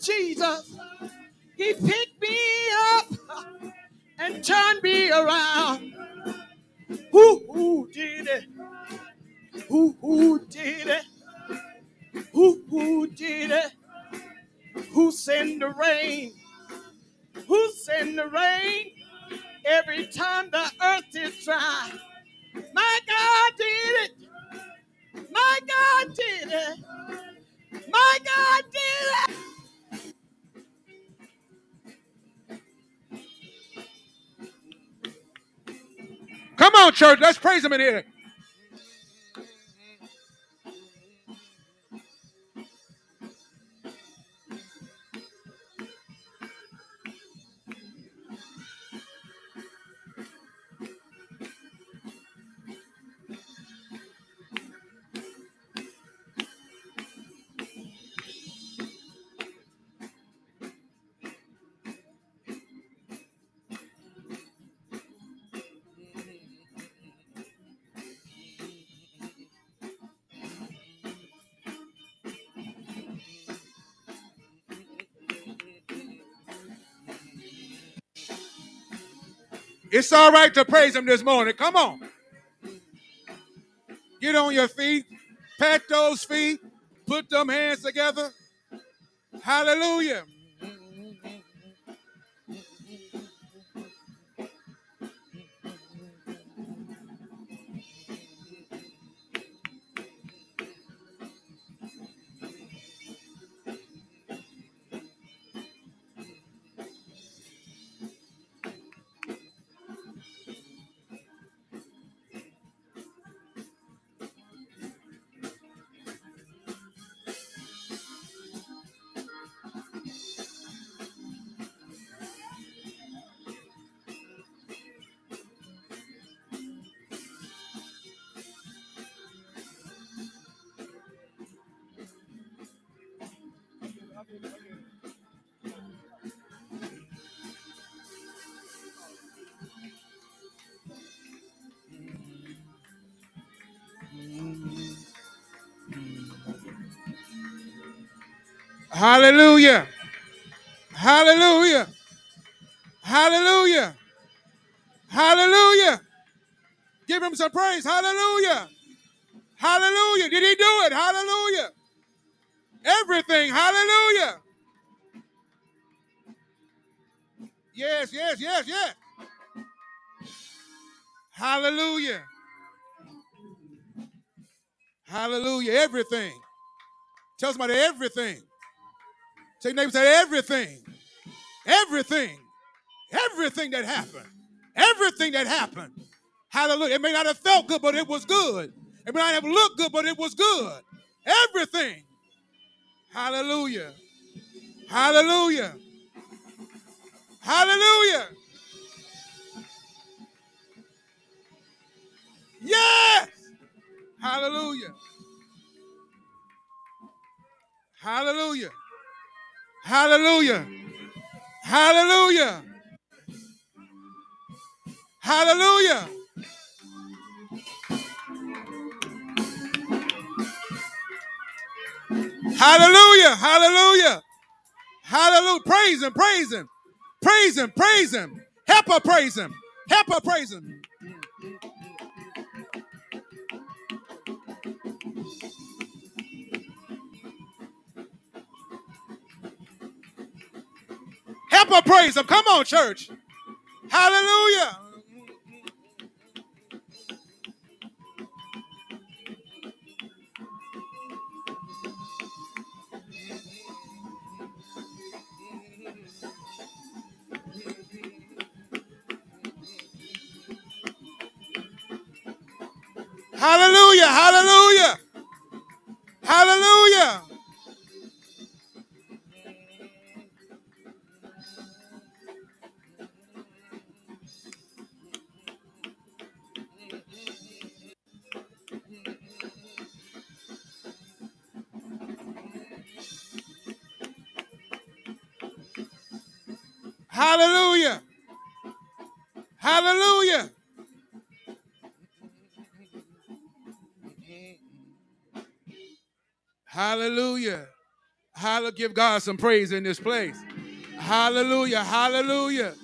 Jesus, He picked me up and turned me around. Who, who did it? Who, who did it? Who, who did it? Who sent the rain? Who sent the rain? Every time the earth is dry. My God did it. My God did it. My God did it. Come on, church. Let's praise him in here. It's all right to praise him this morning. Come on. Get on your feet. Pat those feet. Put them hands together. Hallelujah. Hallelujah. Hallelujah. Hallelujah. Hallelujah. Give him some praise. Hallelujah. Hallelujah. Did he do it? Hallelujah. Everything. Hallelujah. Yes, yes, yes, yes. Hallelujah. Hallelujah. Everything. Tell somebody everything. Your neighbor, say everything. Everything. Everything that happened. Everything that happened. Hallelujah. It may not have felt good, but it was good. It may not have looked good, but it was good. Everything. Hallelujah. Hallelujah. Hallelujah. Yes. Hallelujah. Hallelujah. Hallelujah. Hallelujah. Hallelujah. Hallelujah. Hallelujah. Hallelujah. Praise him. Praise him. Praise him. Praise him. Help her praise him. Help her praise him. Help her praise him. Come on, church. Hallelujah. Hallelujah. Hallelujah. Hallelujah. Give God some praise in this place. Hallelujah. Hallelujah.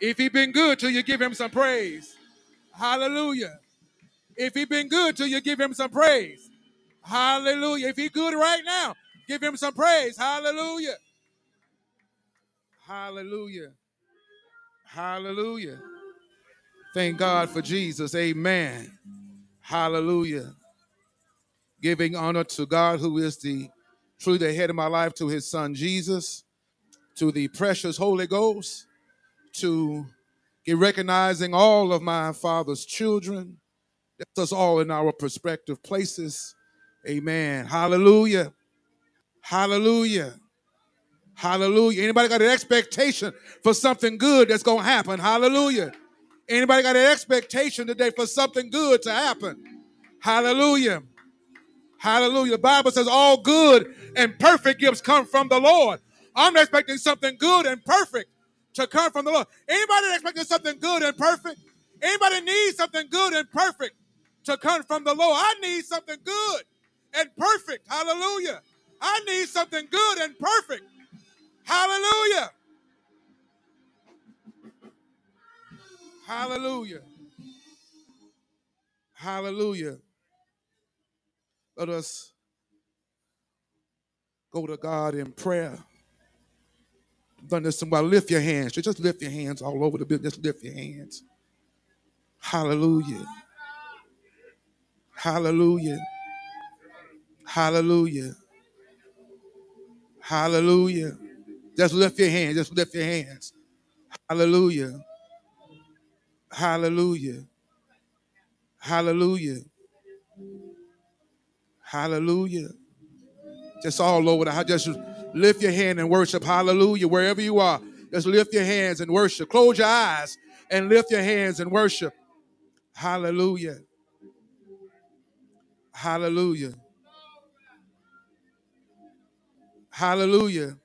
If he been good to you, give him some praise. Hallelujah. If he been good to you, give him some praise. Hallelujah. If he good right now, give him some praise. Hallelujah. Hallelujah. Hallelujah. Thank God for Jesus. Amen. Hallelujah. Giving honor to God who is the truly the head of my life, to his son Jesus, to the precious Holy Ghost, to get recognizing all of my father's children. That's us all in our prospective places. Amen. Hallelujah. Hallelujah. Hallelujah. Anybody got an expectation for something good that's going to happen? Hallelujah. Anybody got an expectation today for something good to happen? Hallelujah. Hallelujah. The Bible says all good and perfect gifts come from the Lord. I'm expecting something good and perfect to come from the Lord. Anybody expecting something good and perfect? Anybody needs something good and perfect to come from the Lord? I need something good and perfect. Hallelujah. I need something good and perfect. Hallelujah. Hallelujah. Hallelujah. Let us go to God in prayer. Done this somebody lift your hands. Just lift your hands all over the building. Just lift your hands. Hallelujah. Hallelujah. Hallelujah. Hallelujah. Just lift your hands. Just lift your hands. Hallelujah. Hallelujah. Hallelujah. Hallelujah. Just all over the house. Just lift your hand and worship. Hallelujah. Wherever you are, just lift your hands and worship. Close your eyes and lift your hands and worship. Hallelujah. Hallelujah. Hallelujah.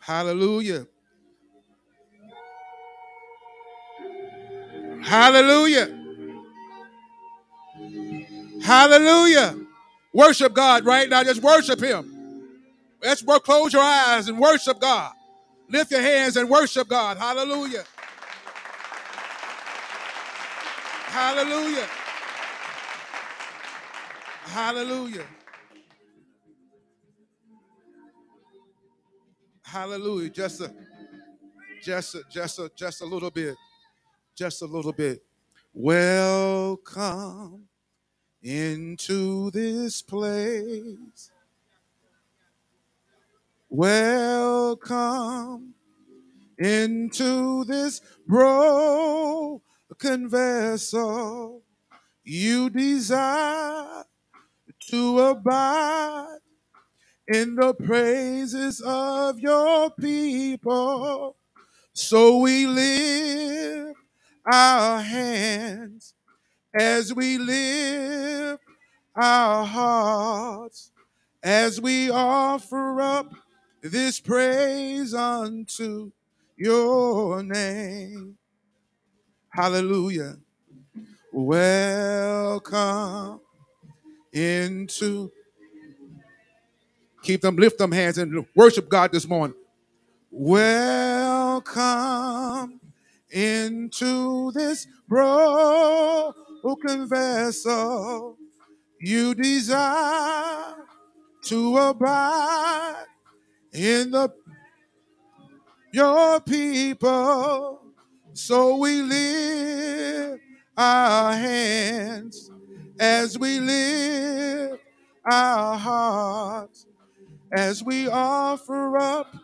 Hallelujah. Hallelujah. Hallelujah. Worship God right now. Just worship Him. Let's work. Close your eyes and worship God. Lift your hands and worship God. Hallelujah. Hallelujah. Hallelujah. Hallelujah. Just a, just a, just a, just a little bit. Just a little bit. Welcome into this place. Welcome into this broken vessel. You desire to abide in the praises of your people. So we lift our hands as we lift our hearts, as we offer up this praise unto your name. Hallelujah. Welcome into keep them lift them hands and worship God this morning. Welcome into this broken vessel. You desire to abide in the your people. So we lift our hands as we lift our hearts, as we offer up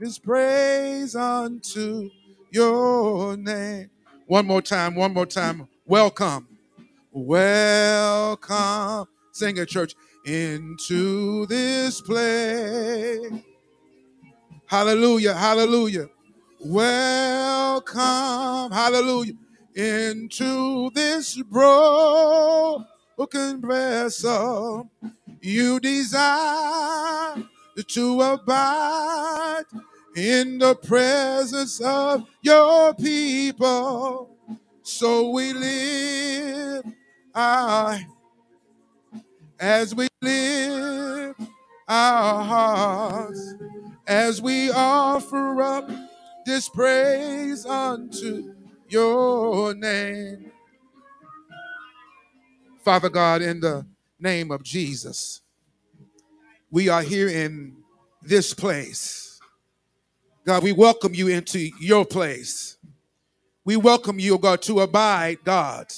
his praise unto your name. One more time, one more time. Welcome, welcome. Sing it, church, into this place. Hallelujah, hallelujah. Welcome, hallelujah, into this broken vessel. You desire to abide in the presence of your people. So we live our, as we lift our hearts as we offer up this praise unto your name. Father God, in the name of Jesus, we are here in this place. God, we welcome you into your place. We welcome you, God, to abide, God,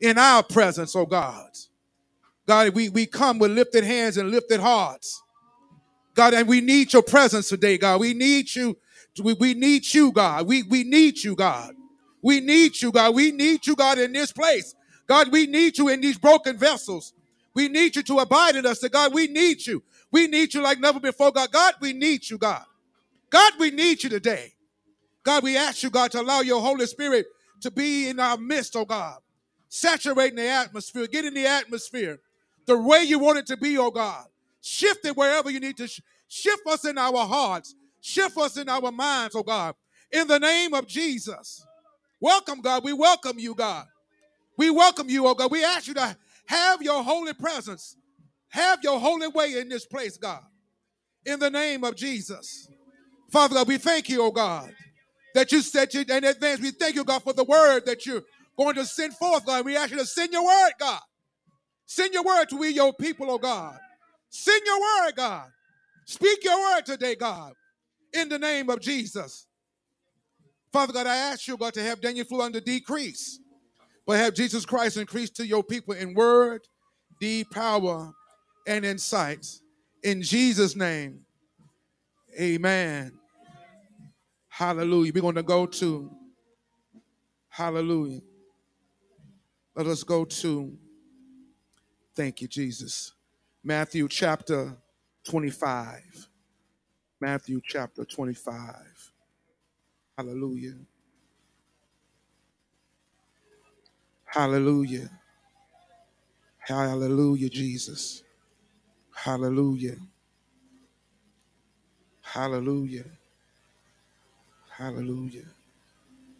in our presence, oh God. God, we, we come with lifted hands and lifted hearts. God, and we need your presence today, God. We need you. We, we need you, God. We, we need you, God. We need you, God. We need you, God, in this place. God, we need you in these broken vessels. We need you to abide in us. God, we need you. We need you like never before, God. God, we need you, God. God, we need you today. God, we ask you, God, to allow your Holy Spirit to be in our midst, oh God. Saturating the atmosphere, get in the atmosphere the way you want it to be, oh God. Shift it wherever you need to sh- shift us in our hearts, shift us in our minds, oh God. In the name of Jesus. Welcome, God. We welcome you, God. We welcome you, oh God. We ask you to have your holy presence, have your holy way in this place, God. In the name of Jesus. Father God, we thank you, oh God, that you said you in advance. We thank you, God, for the word that you're going to send forth, God. We ask you to send your word, God. Send your word to we, your people, oh God. Send your word, God. Speak your word today, God, in the name of Jesus. Father God, I ask you, God, to have Daniel Flew under decrease, but have Jesus Christ increase to your people in word, deed, power, and insight. In Jesus' name, amen. Hallelujah. We're going to go to, hallelujah. Let us go to, thank you, Jesus. Matthew chapter 25. Matthew chapter 25. Hallelujah. Hallelujah. Hallelujah, Jesus. Hallelujah. Hallelujah. Hallelujah.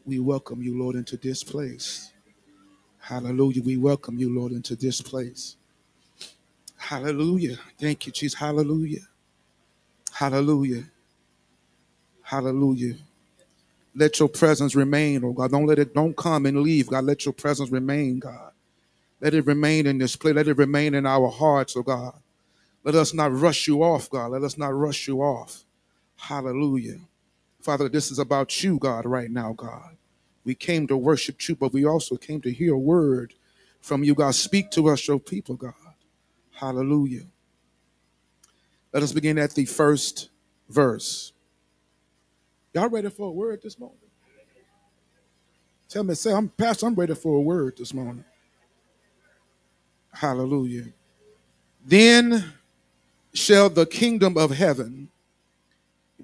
We welcome you, Lord, into this place. Hallelujah. We welcome you, Lord, into this place. Hallelujah. Thank you, Jesus. Hallelujah. Hallelujah. Hallelujah. Let your presence remain, oh God. Don't let it, don't come and leave, God. Let your presence remain, God. Let it remain in this place. Let it remain in our hearts, oh God. Let us not rush you off, God. Let us not rush you off. Hallelujah. Father, this is about you, God, right now, God. We came to worship you, but we also came to hear a word from you, God. Speak to us, your people, God. Hallelujah. Let us begin at the first verse. Y'all ready for a word this morning? Tell me, say, I'm Pastor, I'm ready for a word this morning. Hallelujah. Then shall the kingdom of heaven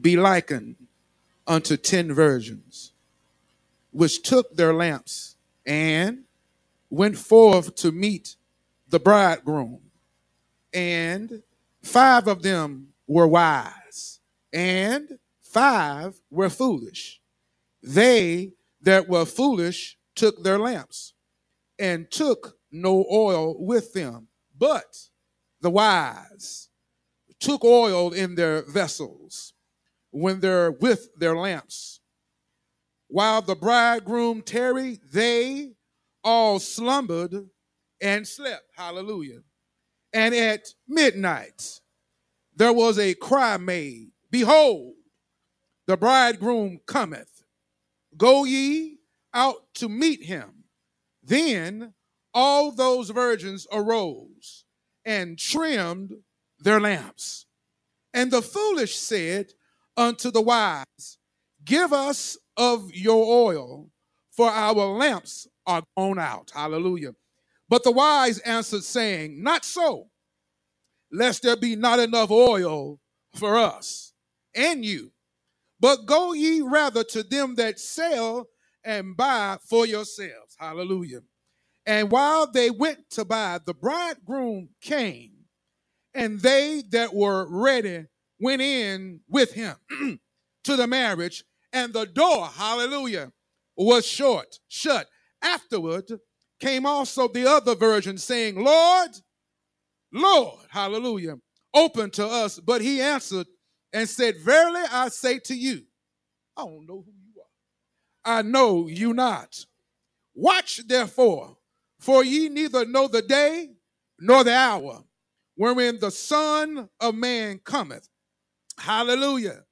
be likened unto ten virgins, which took their lamps and went forth to meet the bridegroom. And five of them were wise, and five were foolish. They that were foolish took their lamps and took no oil with them, but the wise took oil in their vessels when they're with their lamps. While the bridegroom tarried, they all slumbered and slept. Hallelujah. And at midnight, there was a cry made Behold, the bridegroom cometh. Go ye out to meet him. Then all those virgins arose and trimmed their lamps. And the foolish said unto the wise, Give us of your oil, for our lamps are gone out. Hallelujah. But the wise answered, saying, Not so, lest there be not enough oil for us and you. But go ye rather to them that sell and buy for yourselves. Hallelujah. And while they went to buy, the bridegroom came, and they that were ready went in with him to the marriage, and the door, hallelujah, was short, shut. Afterward came also the other virgin, saying, Lord, Lord, hallelujah, open to us. But he answered and said, Verily I say to you, I don't know who you are. I know you not. Watch therefore, for ye neither know the day nor the hour wherein the Son of Man cometh. Hallelujah.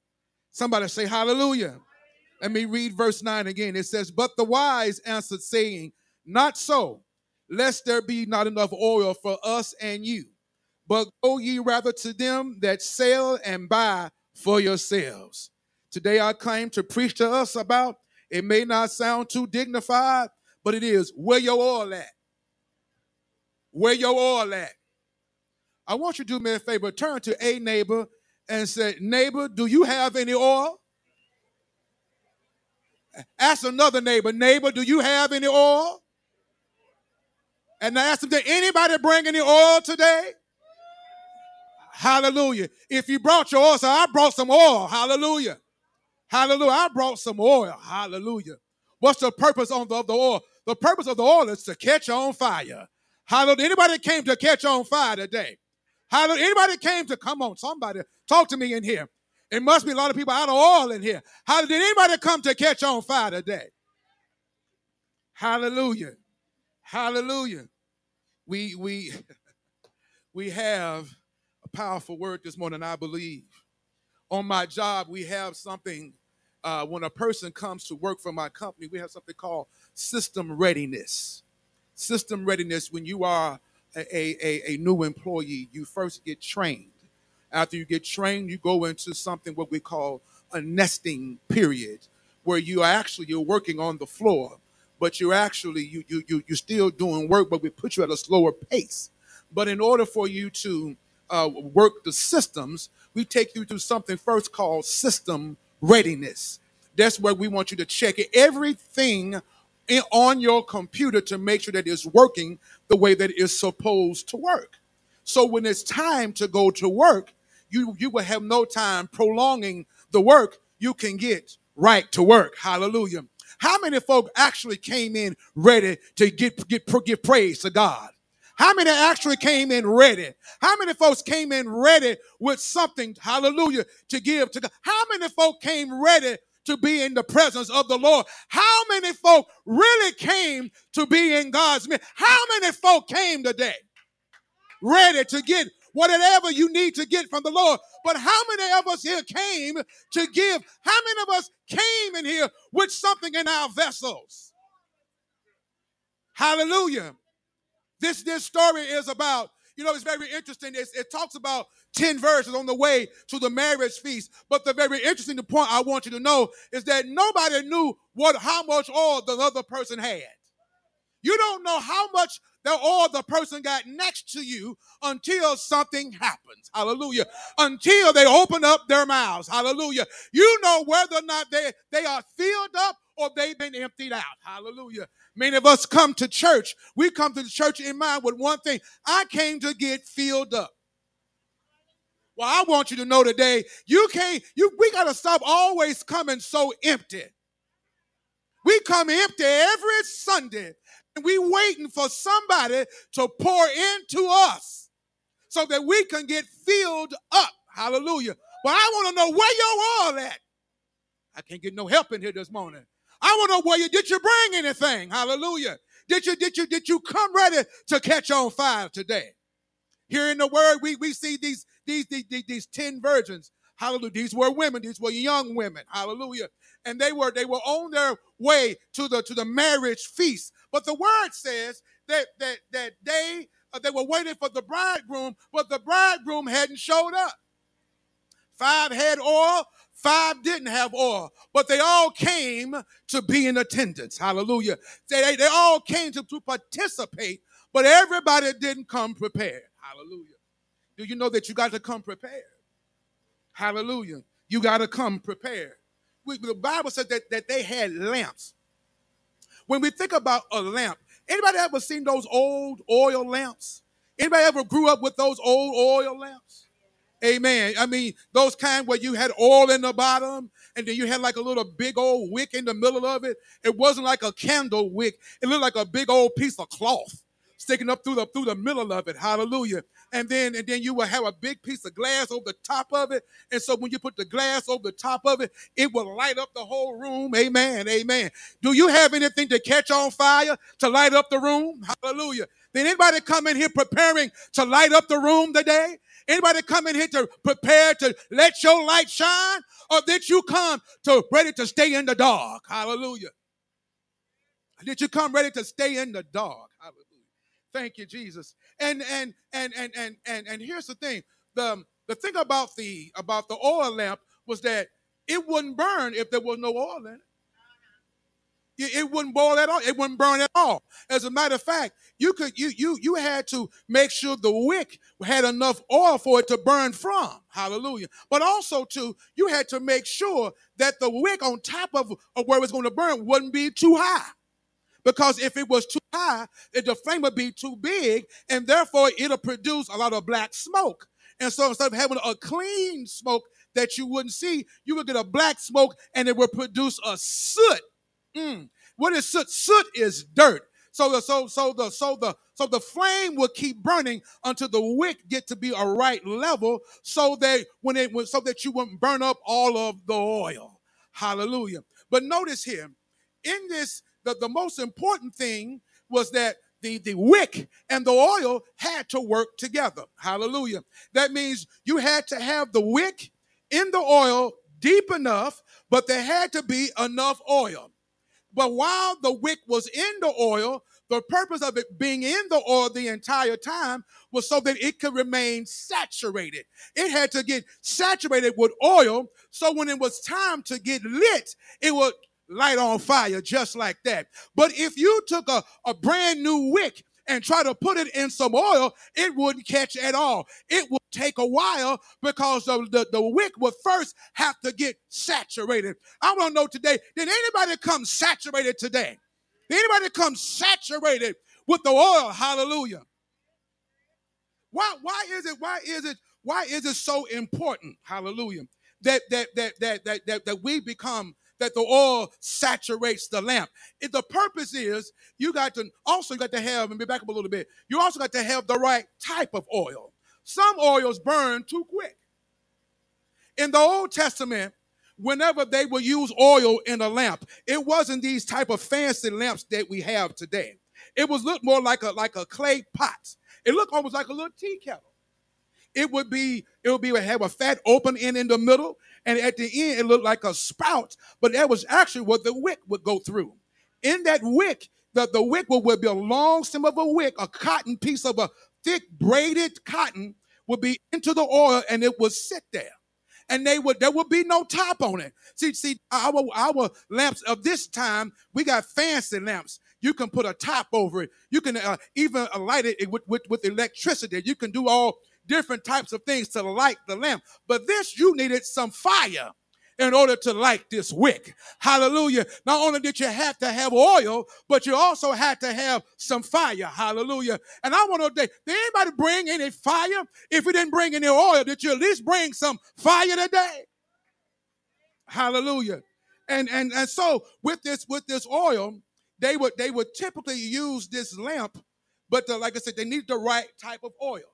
Somebody say hallelujah. Let me read verse 9 again. It says, But the wise answered, saying, Not so, lest there be not enough oil for us and you. But go ye rather to them that sell and buy for yourselves. Today I claim to preach to us about, it may not sound too dignified, but it is where your oil at? Where your oil at? I want you to do me a favor. Turn to a neighbor and say, Neighbor, do you have any oil? Ask another neighbor, Neighbor, do you have any oil? And I ask them, Did anybody bring any oil today? Hallelujah. If you brought your oil, so I brought some oil. Hallelujah. Hallelujah. I brought some oil. Hallelujah. What's the purpose of the, of the oil? The purpose of the oil is to catch on fire. Hallelujah. Anybody came to catch on fire today? Hallelujah. Anybody came to come on? Somebody talk to me in here. It must be a lot of people out of oil in here. How did anybody come to catch on fire today? Hallelujah. Hallelujah. We we we have a powerful word this morning, I believe. On my job, we have something uh, when a person comes to work for my company, we have something called system readiness. System readiness, when you are a, a, a new employee, you first get trained. After you get trained, you go into something what we call a nesting period, where you are actually you're working on the floor, but you're actually you you you you're still doing work, but we put you at a slower pace. But in order for you to uh, work the systems, we take you through something first called system readiness. That's where we want you to check everything in, on your computer to make sure that it's working the way that it's supposed to work. So when it's time to go to work, you, you will have no time prolonging the work. You can get right to work. Hallelujah. How many folk actually came in ready to get, get give praise to God? How many actually came in ready? How many folks came in ready with something, hallelujah, to give to God? How many folk came ready to be in the presence of the Lord? How many folk really came to be in God's midst? How many folk came today ready to get whatever you need to get from the Lord? But how many of us here came to give? How many of us came in here with something in our vessels? Hallelujah. This this story is about, you know, it's very interesting. It's, it talks about 10 verses on the way to the marriage feast. But the very interesting point I want you to know is that nobody knew what how much oil the other person had. You don't know how much the oil the person got next to you until something happens. Hallelujah. Until they open up their mouths. Hallelujah. You know whether or not they, they are filled up or they've been emptied out. Hallelujah. Many of us come to church. We come to the church in mind with one thing I came to get filled up. Well, I want you to know today, you can't, you we gotta stop always coming so empty. We come empty every Sunday, we waiting for somebody to pour into us so that we can get filled up. Hallelujah. But I want to know where your oil at. I can't get no help in here this morning. I want to know where you did you bring anything? Hallelujah. Did you did you did you come ready to catch on fire today? Here in the word, we, we see these, these, these, these 10 virgins. Hallelujah. These were women, these were young women. Hallelujah. And they were they were on their way to the to the marriage feast. But the word says that that that they uh, they were waiting for the bridegroom, but the bridegroom hadn't showed up. Five had oil, Five didn't have oil, but they all came to be in attendance. Hallelujah. They, they all came to, to participate, but everybody didn't come prepared. Hallelujah. Do you know that you got to come prepared? Hallelujah. You got to come prepared. We, the Bible said that, that they had lamps. When we think about a lamp, anybody ever seen those old oil lamps? Anybody ever grew up with those old oil lamps? Amen. I mean, those kind where you had oil in the bottom and then you had like a little big old wick in the middle of it. It wasn't like a candle wick, it looked like a big old piece of cloth. Sticking up through the through the middle of it. Hallelujah. And then and then you will have a big piece of glass over the top of it. And so when you put the glass over the top of it, it will light up the whole room. Amen. Amen. Do you have anything to catch on fire to light up the room? Hallelujah. Did anybody come in here preparing to light up the room today? Anybody come in here to prepare to let your light shine? Or did you come to ready to stay in the dark? Hallelujah. Did you come ready to stay in the dark? Hallelujah. Thank you, Jesus. And and and and and and, and here's the thing. The um, the thing about the about the oil lamp was that it wouldn't burn if there was no oil in it. It wouldn't boil at all. It wouldn't burn at all. As a matter of fact, you could you you you had to make sure the wick had enough oil for it to burn from. Hallelujah. But also too, you had to make sure that the wick on top of, of where it was going to burn wouldn't be too high. Because if it was too high, the flame would be too big, and therefore it'll produce a lot of black smoke. And so instead of having a clean smoke that you wouldn't see, you would get a black smoke and it would produce a soot Mm. What is soot? Soot is dirt. So the so so the so the so the flame will keep burning until the wick get to be a right level, so that when it so that you wouldn't burn up all of the oil. Hallelujah. But notice here, in this, the, the most important thing was that the, the wick and the oil had to work together. Hallelujah. That means you had to have the wick in the oil deep enough, but there had to be enough oil. But while the wick was in the oil, the purpose of it being in the oil the entire time was so that it could remain saturated. It had to get saturated with oil, so when it was time to get lit, it would light on fire just like that. But if you took a, a brand new wick and try to put it in some oil, it wouldn't catch at all. It would take a while because the, the, the wick would first have to get saturated. I want to know today, did anybody come saturated today? Did anybody come saturated with the oil? Hallelujah. Why, why is it, why is it, why is it so important? Hallelujah. That that that that that that, that we become that the oil saturates the lamp. If the purpose is you got to also you got to have, and be back up a little bit, you also got to have the right type of oil. Some oils burn too quick. In the Old Testament, whenever they would use oil in a lamp, it wasn't these type of fancy lamps that we have today. It was looked more like a like a clay pot. It looked almost like a little tea kettle. It would be it would be have a fat open end in the middle, and at the end it looked like a spout, but that was actually what the wick would go through. In that wick, the, the wick would, would be a long stem of a wick, a cotton piece of a thick braided cotton would be into the oil and it would sit there. And they would there would be no top on it. See, see, our our lamps of this time, we got fancy lamps. You can put a top over it. You can uh, even light it with, with, with electricity. You can do all different types of things to light the lamp. But this, you needed some fire in order to light this wick. Hallelujah. Not only did you have to have oil, but you also had to have some fire. Hallelujah. And I want to say, did anybody bring any fire? If you didn't bring any oil, did you at least bring some fire today? Hallelujah. And and and so with this with this oil, they would they would typically use this lamp, but the, like I said, they need the right type of oil.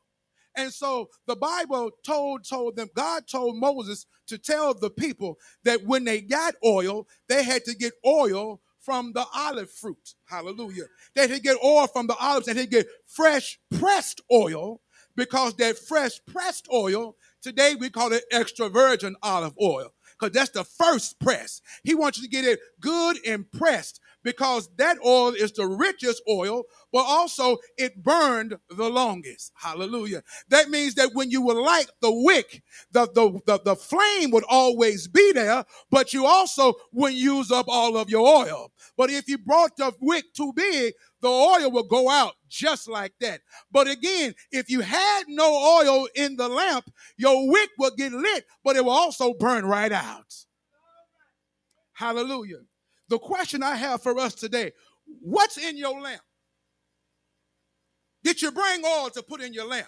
And so the Bible told told them, God told Moses to tell the people that when they got oil, they had to get oil from the olive fruit. Hallelujah. They had to get oil from the olives and they get fresh pressed oil because that fresh pressed oil, today we call it extra virgin olive oil because that's the first press. He wants you to get it good and pressed because that oil is the richest oil, but also it burned the longest. Hallelujah. That means that when you would light the wick, the, the, the, the flame would always be there, but you also wouldn't use up all of your oil. But if you brought the wick too big, the oil will go out just like that. But again, if you had no oil in the lamp, your wick will get lit, but it will also burn right out. Hallelujah. The question I have for us today what's in your lamp? Did you bring oil to put in your lamp?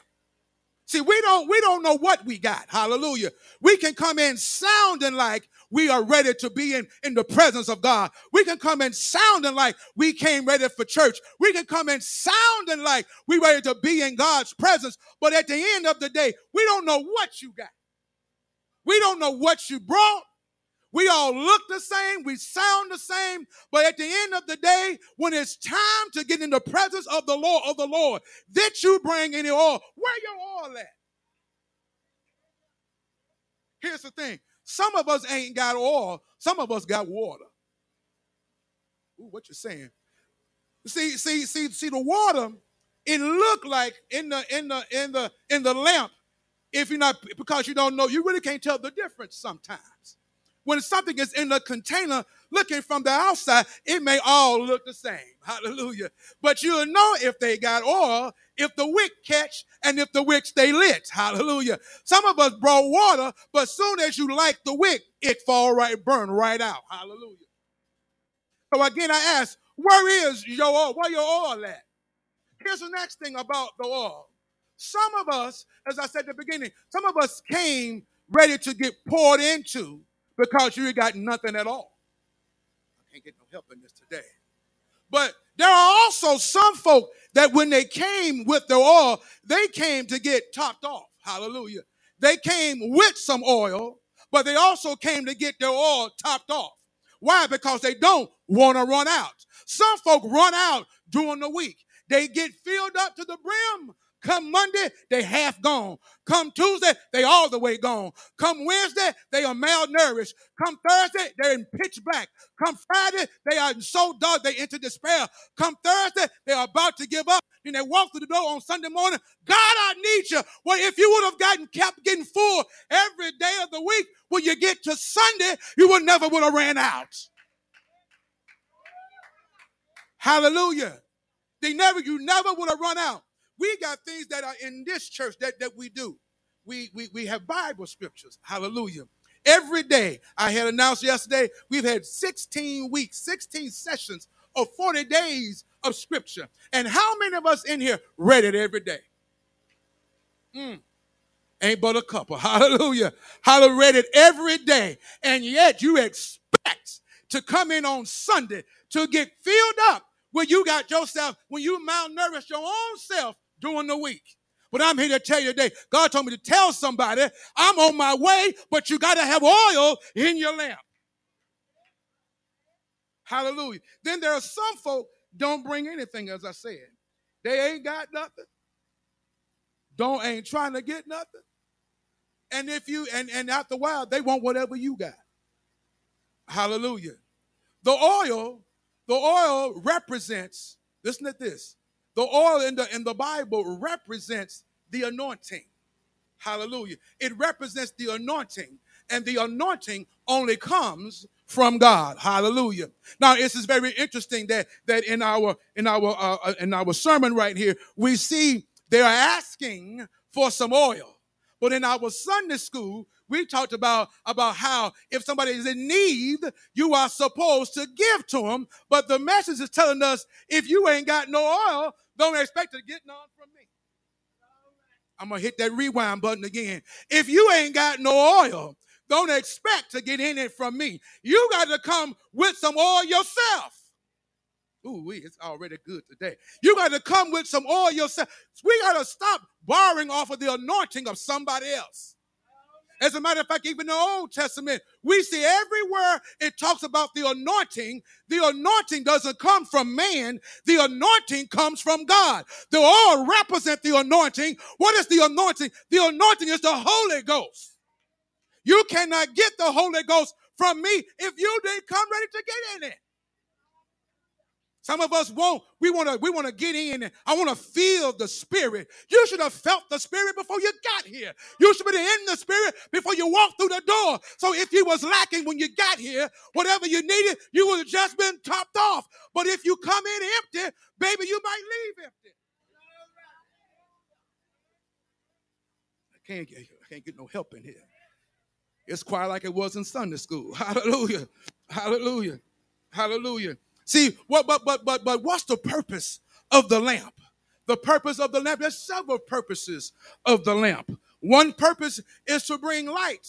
See, we don't we don't know what we got. Hallelujah. We can come in sounding like we are ready to be in, in the presence of God. We can come in sounding like we came ready for church. We can come in sounding like we ready to be in God's presence. But at the end of the day, we don't know what you got. We don't know what you brought. We all look the same, we sound the same, but at the end of the day, when it's time to get in the presence of the Lord of the Lord, did you bring any oil, where your oil at? Here's the thing: some of us ain't got oil, some of us got water. Ooh, what you saying? See, see, see, see, the water, it looked like in the in the in the in the lamp. If you're not because you don't know, you really can't tell the difference sometimes when something is in the container looking from the outside, it may all look the same. Hallelujah. But you'll know if they got oil, if the wick catch, and if the wick stay lit. Hallelujah. Some of us brought water, but soon as you light the wick, it fall right, burn right out. Hallelujah. So again, I ask, where is your oil? Where your oil at? Here's the next thing about the oil. Some of us, as I said at the beginning, some of us came ready to get poured into because you got nothing at all. I can't get no help in this today. But there are also some folk that when they came with their oil, they came to get topped off. Hallelujah. They came with some oil, but they also came to get their oil topped off. Why? Because they don't want to run out. Some folk run out during the week. They get filled up to the brim Come Monday, they half gone. Come Tuesday, they all the way gone. Come Wednesday, they are malnourished. Come Thursday, they're in pitch black. Come Friday, they are so dark they enter despair. Come Thursday, they are about to give up. Then they walk through the door on Sunday morning. God, I need you. Well, if you would have gotten kept getting full every day of the week, when you get to Sunday, you would never would have ran out. Hallelujah. They never, you never would have run out. We got things that are in this church that, that we do. We, we, we have Bible scriptures. Hallelujah. Every day, I had announced yesterday, we've had 16 weeks, 16 sessions of 40 days of scripture. And how many of us in here read it every day? Mm. Ain't but a couple. Hallelujah. Hallelujah. Read it every day. And yet you expect to come in on Sunday to get filled up when you got yourself, when you malnourished your own self during the week. But I'm here to tell you today, God told me to tell somebody, I'm on my way, but you got to have oil in your lamp. Hallelujah. Then there are some folk don't bring anything, as I said. They ain't got nothing. Don't ain't trying to get nothing. And if you and, and after a while, they want whatever you got. Hallelujah. The oil, the oil represents, listen to this. The oil in the in the Bible represents the anointing. Hallelujah. It represents the anointing, and the anointing only comes from God. Hallelujah. Now, this is very interesting that that in our in our uh, uh in our sermon right here, we see they are asking for some oil. But in our Sunday school, we talked about, about how if somebody is in need, you are supposed to give to them. But the message is telling us if you ain't got no oil, don't expect to get none from me. I'm going to hit that rewind button again. If you ain't got no oil, don't expect to get in it from me. You got to come with some oil yourself. Ooh, it's already good today. You got to come with some oil yourself. We got to stop borrowing off of the anointing of somebody else. As a matter of fact, even the Old Testament, we see everywhere it talks about the anointing. The anointing doesn't come from man. The anointing comes from God. The oil represent the anointing. What is the anointing? The anointing is the Holy Ghost. You cannot get the Holy Ghost from me if you didn't come ready to get in it. Some of us won't. We want to. We want to get in. I want to feel the spirit. You should have felt the spirit before you got here. You should be in the spirit before you walked through the door. So if you was lacking when you got here, whatever you needed, you would have just been topped off. But if you come in empty, baby, you might leave empty. I can't get. I can't get no help in here. It's quiet like it was in Sunday school. Hallelujah. Hallelujah. Hallelujah. See, what but but but but what's the purpose of the lamp? The purpose of the lamp, there's several purposes of the lamp. One purpose is to bring light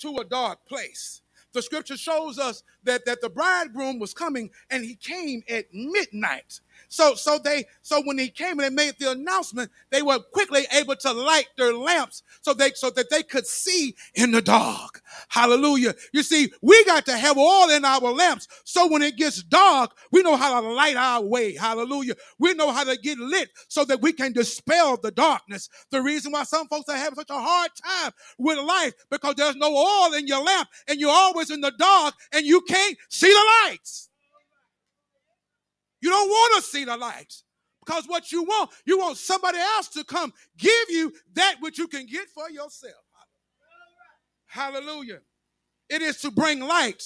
to a dark place. the scripture shows us that, that the bridegroom was coming and he came at midnight. So, so they, so when he came and they made the announcement, they were quickly able to light their lamps so they, so that they could see in the dark. Hallelujah. You see, we got to have oil in our lamps. So when it gets dark, we know how to light our way. Hallelujah. We know how to get lit so that we can dispel the darkness. The reason why some folks are having such a hard time with life because there's no oil in your lamp and you're always in the dark and you can't see the lights. You don't want to see the light because what you want, you want somebody else to come give you that which you can get for yourself. Hallelujah. It is to bring light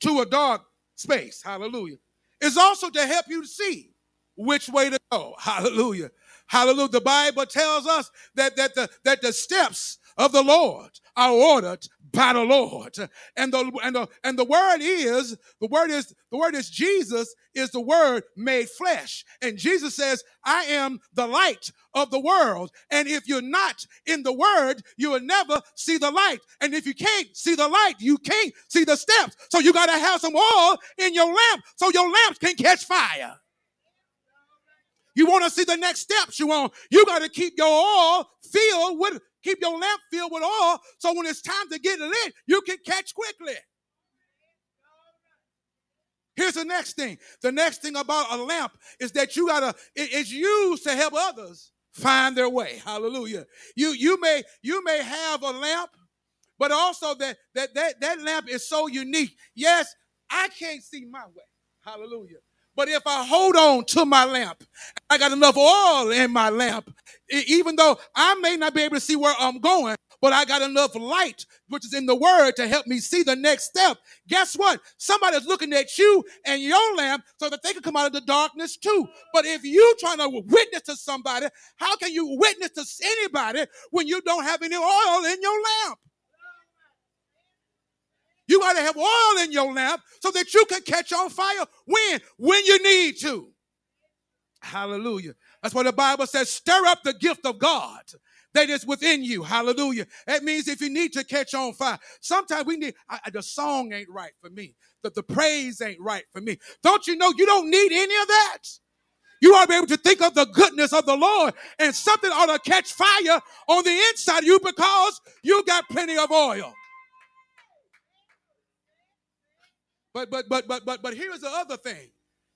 to a dark space. Hallelujah. It's also to help you see which way to go. Hallelujah. Hallelujah. The Bible tells us that, that, the, that the steps of the Lord are ordered by the Lord. And the and the and the word is the word is the word is Jesus is the word made flesh. And Jesus says, "I am the light of the world." And if you're not in the word, you will never see the light. And if you can't see the light, you can't see the steps. So you got to have some oil in your lamp so your lamps can catch fire. You want to see the next steps you want. You got to keep your oil filled with Keep your lamp filled with oil so when it's time to get lit, you can catch quickly. Here's the next thing. The next thing about a lamp is that you gotta, it's used to help others find their way. Hallelujah. You you may you may have a lamp, but also that that that, that lamp is so unique. Yes, I can't see my way. Hallelujah. But if I hold on to my lamp, I got enough oil in my lamp, even though I may not be able to see where I'm going, but I got enough light, which is in the word, to help me see the next step. Guess what? Somebody's looking at you and your lamp so that they can come out of the darkness too. But if you trying to witness to somebody, how can you witness to anybody when you don't have any oil in your lamp? You got to have oil in your lamp so that you can catch on fire when? When you need to. Hallelujah. That's why the Bible says, stir up the gift of God that is within you. Hallelujah. That means if you need to catch on fire, sometimes we need, I, the song ain't right for me. The, the praise ain't right for me. Don't you know you don't need any of that? You ought to be able to think of the goodness of the Lord and something ought to catch fire on the inside of you because you got plenty of oil. But but but but but but here's the other thing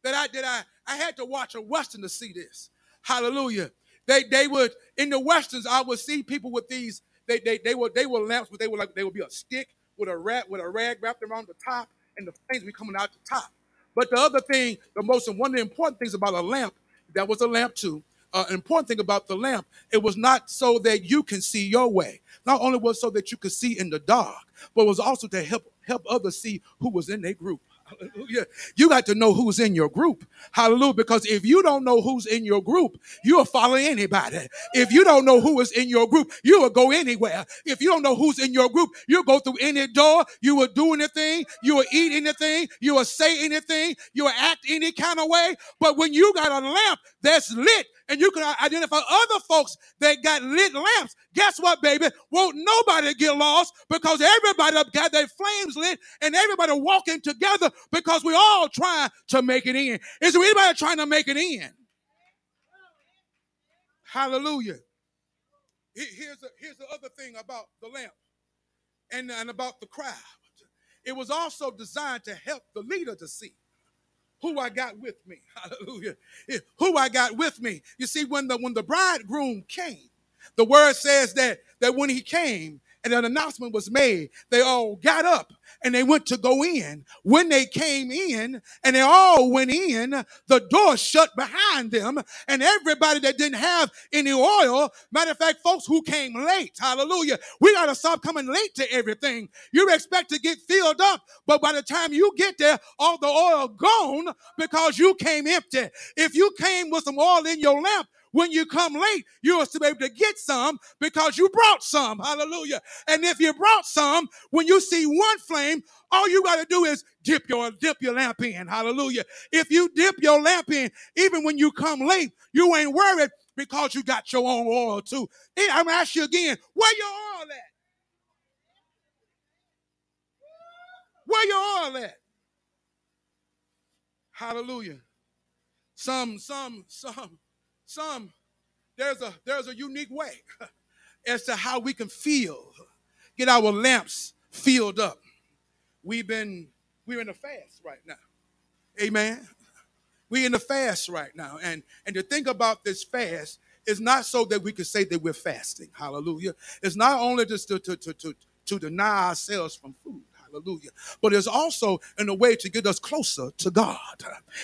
that I did I I had to watch a western to see this. Hallelujah. They they would in the westerns I would see people with these they they they were they were lamps but they were like they would be a stick with a rat with a rag wrapped around the top and the flames be coming out the top. But the other thing, the most one of the important things about a lamp, that was a lamp too. Uh, an important thing about the lamp, it was not so that you can see your way. Not only was so that you could see in the dark, but it was also to help help others see who was in their group. Hallelujah. You got to know who's in your group. Hallelujah. Because if you don't know who's in your group, you'll follow anybody. If you don't know who is in your group, you will go anywhere. If you don't know who's in your group, you'll go through any door. You will do anything. You will eat anything. You will say anything. You will act any kind of way. But when you got a lamp that's lit, and you can identify other folks that got lit lamps. Guess what, baby? Won't nobody get lost because everybody got their flames lit and everybody walking together because we all trying to make it in. Is there anybody trying to make it in? Hallelujah. Here's the, here's the other thing about the lamp and, and about the crowd. It was also designed to help the leader to see who I got with me. Hallelujah. Who I got with me. You see, when the when the bridegroom came, the word says that that when he came, and an announcement was made. They all got up and they went to go in. When they came in and they all went in, the door shut behind them, and everybody that didn't have any oil, matter of fact, folks who came late, hallelujah, we got to stop coming late to everything. You expect to get filled up, but by the time you get there, all the oil gone because you came empty. If you came with some oil in your lamp, when you come late, you will still be able to get some because you brought some. Hallelujah. And if you brought some, when you see one flame, all you got to do is dip your dip your lamp in. Hallelujah. If you dip your lamp in, even when you come late, you ain't worried because you got your own oil too. I'm gonna ask you again, where your oil at? Where your oil at? Hallelujah. Some, some, some, some. There's a there's a unique way as to how we can feel, get our lamps filled up. We've been we're in a fast right now. Amen. We're in a fast right now. And and to think about this fast is not so that we can say that we're fasting. Hallelujah. It's not only just to, to, to, to, to deny ourselves from food. Hallelujah. But it's also in a way to get us closer to God.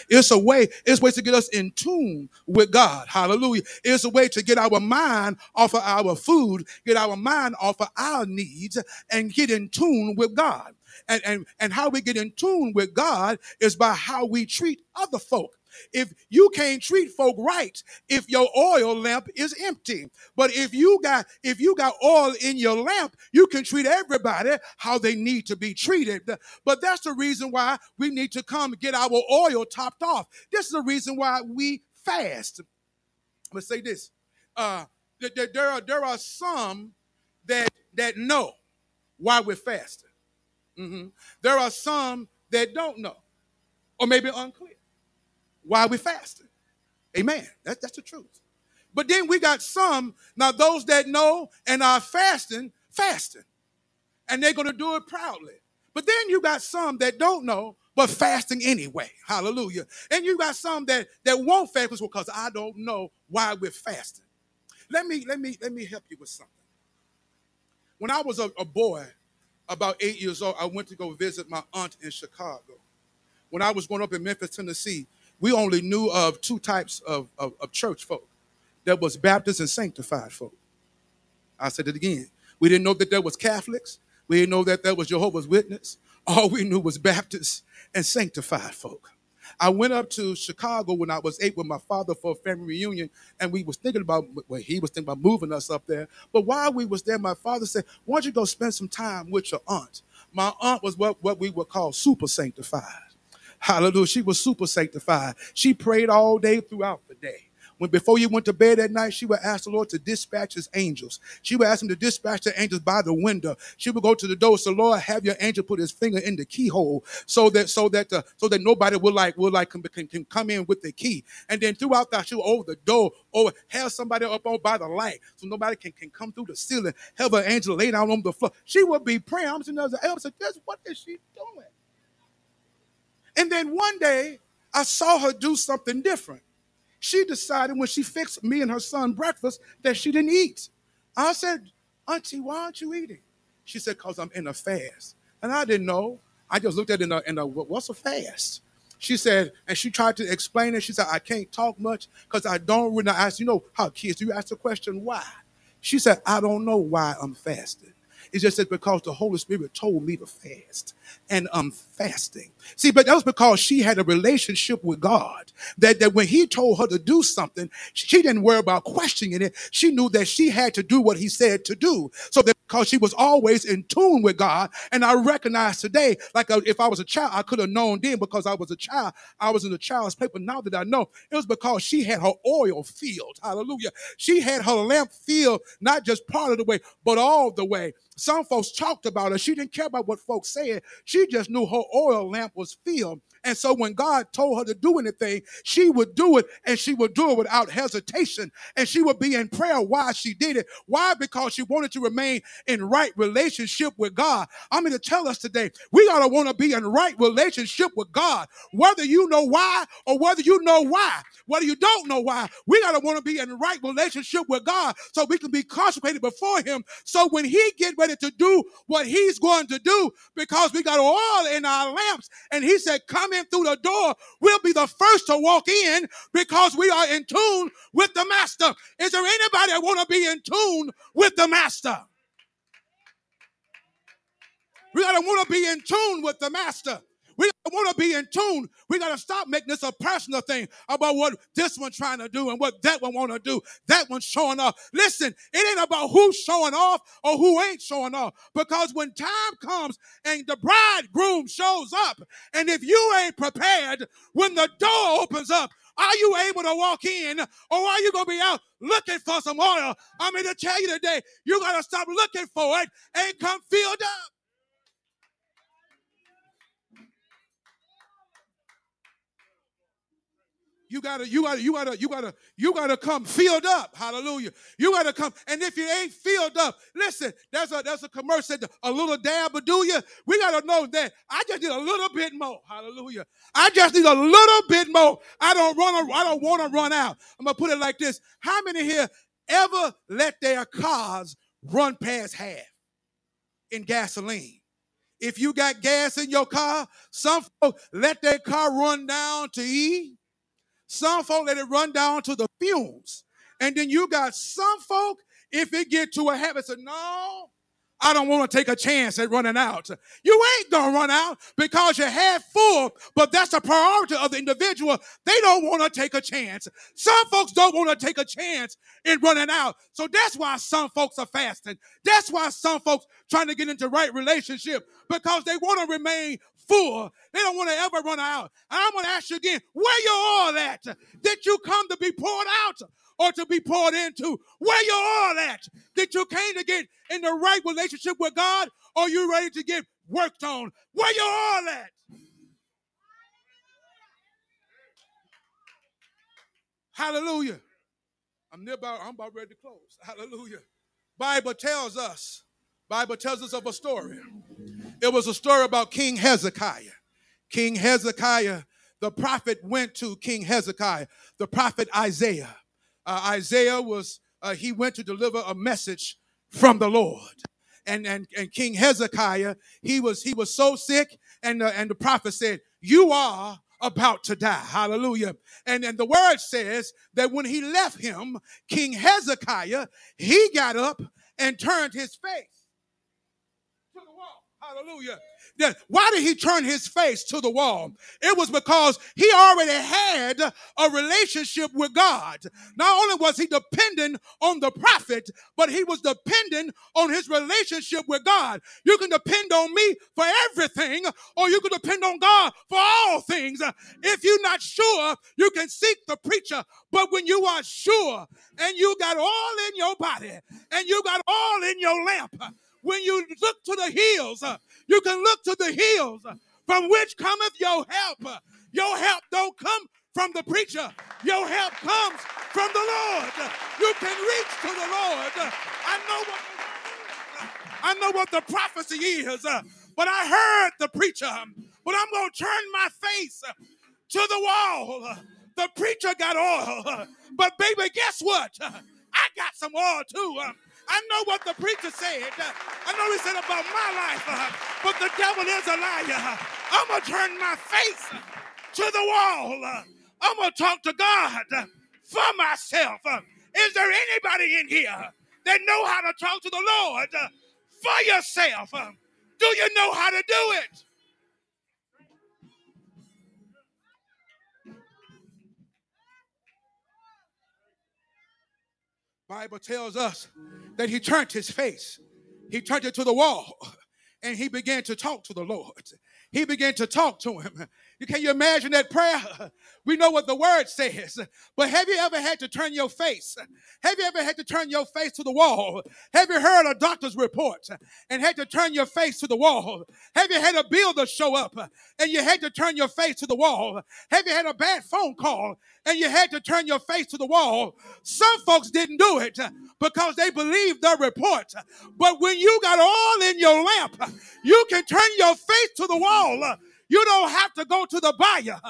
It's a way, it's ways to get us in tune with God. Hallelujah. It's a way to get our mind off of our food, get our mind off of our needs, and get in tune with God. And, and, and how we get in tune with God is by how we treat other folk. If you can't treat folk right, if your oil lamp is empty, but if you got if you got oil in your lamp, you can treat everybody how they need to be treated. But that's the reason why we need to come get our oil topped off. This is the reason why we fast. Let's say this: uh, there are there are some that that know why we're fasting. Mm-hmm. There are some that don't know, or maybe unclear why we fasting. Amen. That, that's the truth. But then we got some, now those that know and are fasting, fasting. And they're going to do it proudly. But then you got some that don't know, but fasting anyway. Hallelujah. And you got some that, that won't fast because I don't know why we're fasting. Let me, let me, let me help you with something. When I was a, a boy, about eight years old, I went to go visit my aunt in Chicago. When I was growing up in Memphis, Tennessee, we only knew of two types of, of, of church folk. There was Baptist and sanctified folk. I said it again. We didn't know that there was Catholics. We didn't know that there was Jehovah's Witness. All we knew was Baptists and sanctified folk. I went up to Chicago when I was eight with my father for a family reunion, and we was thinking about well, he was thinking about moving us up there. But while we was there, my father said, "Why don't you go spend some time with your aunt?" My aunt was what, what we would call super sanctified. Hallelujah. She was super sanctified. She prayed all day throughout the day. When before you went to bed at night, she would ask the Lord to dispatch his angels. She would ask him to dispatch the angels by the window. She would go to the door. So Lord, have your angel put his finger in the keyhole so that so that uh, so that nobody will like will like can, can, come in with the key. And then throughout that, she would over the door or have somebody up on by the light so nobody can, can come through the ceiling. Have her angel lay down on the floor. She would be praying. I'm sitting there, I said, what is she doing? And then one day, I saw her do something different. She decided when she fixed me and her son breakfast that she didn't eat. I said, Auntie, why aren't you eating? She said, Because I'm in a fast. And I didn't know. I just looked at it in a, in a what's a fast? She said, and she tried to explain it. She said, I can't talk much because I don't really ask, you know, how kids do you ask the question, why? She said, I don't know why I'm fasting. It's just that because the Holy Spirit told me to fast and I'm fasting. See, but that was because she had a relationship with God. That, that when he told her to do something, she didn't worry about questioning it. She knew that she had to do what he said to do. So that because she was always in tune with God. And I recognize today, like uh, if I was a child, I could have known then because I was a child. I was in the child's paper. Now that I know, it was because she had her oil filled. Hallelujah. She had her lamp filled, not just part of the way, but all the way. Some folks talked about her. She didn't care about what folks said. She just knew her oil lamp was filled. And so when God told her to do anything, she would do it and she would do it without hesitation. And she would be in prayer why she did it. Why? Because she wanted to remain in right relationship with God. I'm going to tell us today, we got to want to be in right relationship with God, whether you know why or whether you know why, whether you don't know why. We got to want to be in right relationship with God so we can be consecrated before Him. So when He get ready to do what He's going to do, because we got oil in our lamps, and He said, "Come in through the door, we'll be the first to walk in because we are in tune with the master. Is there anybody that want to be in tune with the master? We gotta want to be in tune with the master. We want to be in tune. We got to stop making this a personal thing about what this one's trying to do and what that one want to do. That one's showing off. Listen, it ain't about who's showing off or who ain't showing off. Because when time comes and the bridegroom shows up, and if you ain't prepared, when the door opens up, are you able to walk in or are you going to be out looking for some oil? I'm here to tell you today, you got to stop looking for it and come filled up. You gotta, you gotta, you gotta, you gotta, you gotta come filled up. Hallelujah. You gotta come. And if you ain't filled up, listen, that's a there's a commercial a little dab will do you. We gotta know that I just need a little bit more. Hallelujah. I just need a little bit more. I don't run, I don't want to run out. I'm gonna put it like this. How many here ever let their cars run past half in gasoline? If you got gas in your car, some folks let their car run down to E. Some folk let it run down to the fumes. And then you got some folk, if it get to a habit, say, no, I don't want to take a chance at running out. You ain't gonna run out because you're half full, but that's the priority of the individual. They don't want to take a chance. Some folks don't want to take a chance in running out. So that's why some folks are fasting. That's why some folks trying to get into right relationship because they want to remain full. They don't want to ever run out. And I'm going to ask you again, where you all at? Did you come to be poured out or to be poured into? Where you all at? Did you came to get in the right relationship with God or you ready to get worked on? Where you all at? Hallelujah. I'm near about, I'm about ready to close. Hallelujah. Bible tells us, Bible tells us of a story. It was a story about King Hezekiah. King Hezekiah, the prophet went to King Hezekiah, the prophet Isaiah. Uh, Isaiah was, uh, he went to deliver a message from the Lord. And, and, and King Hezekiah, he was, he was so sick, and, uh, and the prophet said, You are about to die. Hallelujah. And, and the word says that when he left him, King Hezekiah, he got up and turned his face to the wall. Hallelujah. Why did he turn his face to the wall? It was because he already had a relationship with God. Not only was he dependent on the prophet, but he was dependent on his relationship with God. You can depend on me for everything, or you can depend on God for all things. If you're not sure, you can seek the preacher. But when you are sure and you got all in your body and you got all in your lamp, when you look to the hills, uh, you can look to the hills uh, from which cometh your help. Uh, Your help don't come from the preacher. Your help comes from the Lord. You can reach to the Lord. I know what I know what the prophecy is, but I heard the preacher. But I'm gonna turn my face to the wall. The preacher got oil, but baby, guess what? I got some oil too. I know what the preacher said. I know he said about my life, uh, but the devil is a liar. I'm going to turn my face to the wall. I'm going to talk to God for myself. Is there anybody in here that know how to talk to the Lord for yourself? Do you know how to do it? Bible tells us that he turned his face. He turned it to the wall and he began to talk to the Lord. He began to talk to him. You can you imagine that prayer? We know what the word says, but have you ever had to turn your face? Have you ever had to turn your face to the wall? Have you heard a doctor's report and had to turn your face to the wall? Have you had a builder show up and you had to turn your face to the wall? Have you had a bad phone call and you had to turn your face to the wall? Some folks didn't do it because they believed the report. But when you got all in your lamp, you can turn your face to the wall. You don't have to go to the buyer.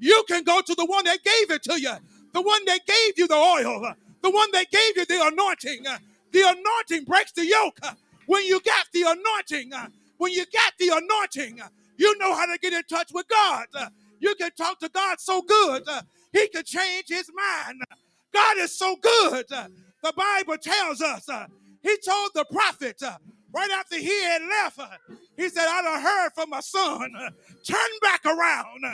You can go to the one that gave it to you, the one that gave you the oil, the one that gave you the anointing. The anointing breaks the yoke. When you got the anointing, when you got the anointing, you know how to get in touch with God. You can talk to God so good, He can change His mind. God is so good. The Bible tells us, He told the prophet right after he had left, uh, He said, I done heard from my son. Turn back around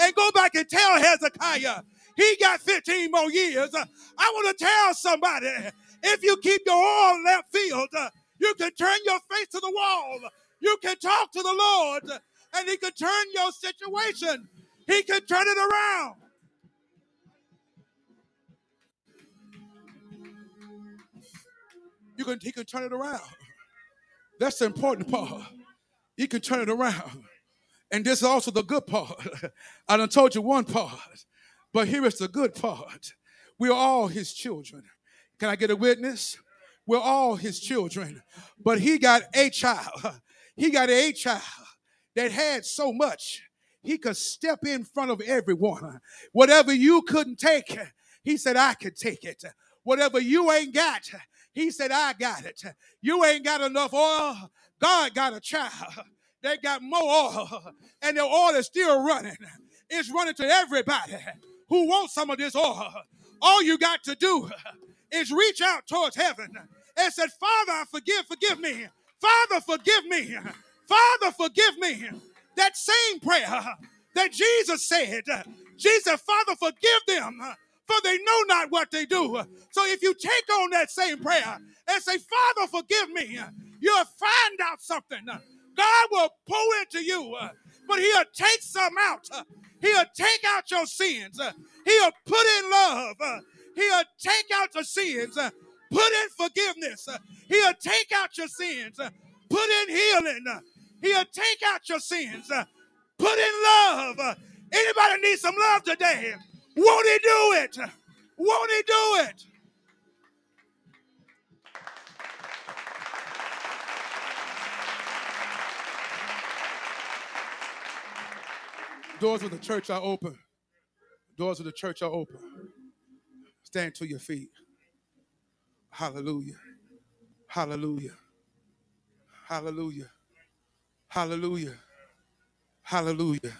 and go back and tell Hezekiah he got 15 more years. I want to tell somebody if you keep your oil filled, uh, you can turn your face to the wall. You can talk to the Lord and He can turn your situation, He can turn it around. You can, he can turn it around. That's the important part. You can turn it around. And this is also the good part. I done told you one part. But here is the good part. We're all his children. Can I get a witness? We're all his children. But he got a child. He got a child that had so much. He could step in front of everyone. Whatever you couldn't take, he said, I could take it. Whatever you ain't got, he said, I got it. You ain't got enough oil. God got a child They got more oil, and the oil is still running. It's running to everybody who wants some of this oil. All you got to do is reach out towards heaven and said, Father, forgive, forgive me. Father, forgive me. Father, forgive me. That same prayer that Jesus said, Jesus, Father, forgive them, for they know not what they do. So if you take on that same prayer and say, Father, forgive me, you'll find out something. God will pour into you, but He'll take some out. He'll take out your sins. He'll put in love. He'll take out your sins. Put in forgiveness. He'll take out your sins. Put in healing. He'll take out your sins. Put in love. Anybody need some love today? Won't he do it? Won't he do it? Doors of the church are open. Doors of the church are open. Stand to your feet. Hallelujah. Hallelujah. Hallelujah. Hallelujah. Hallelujah.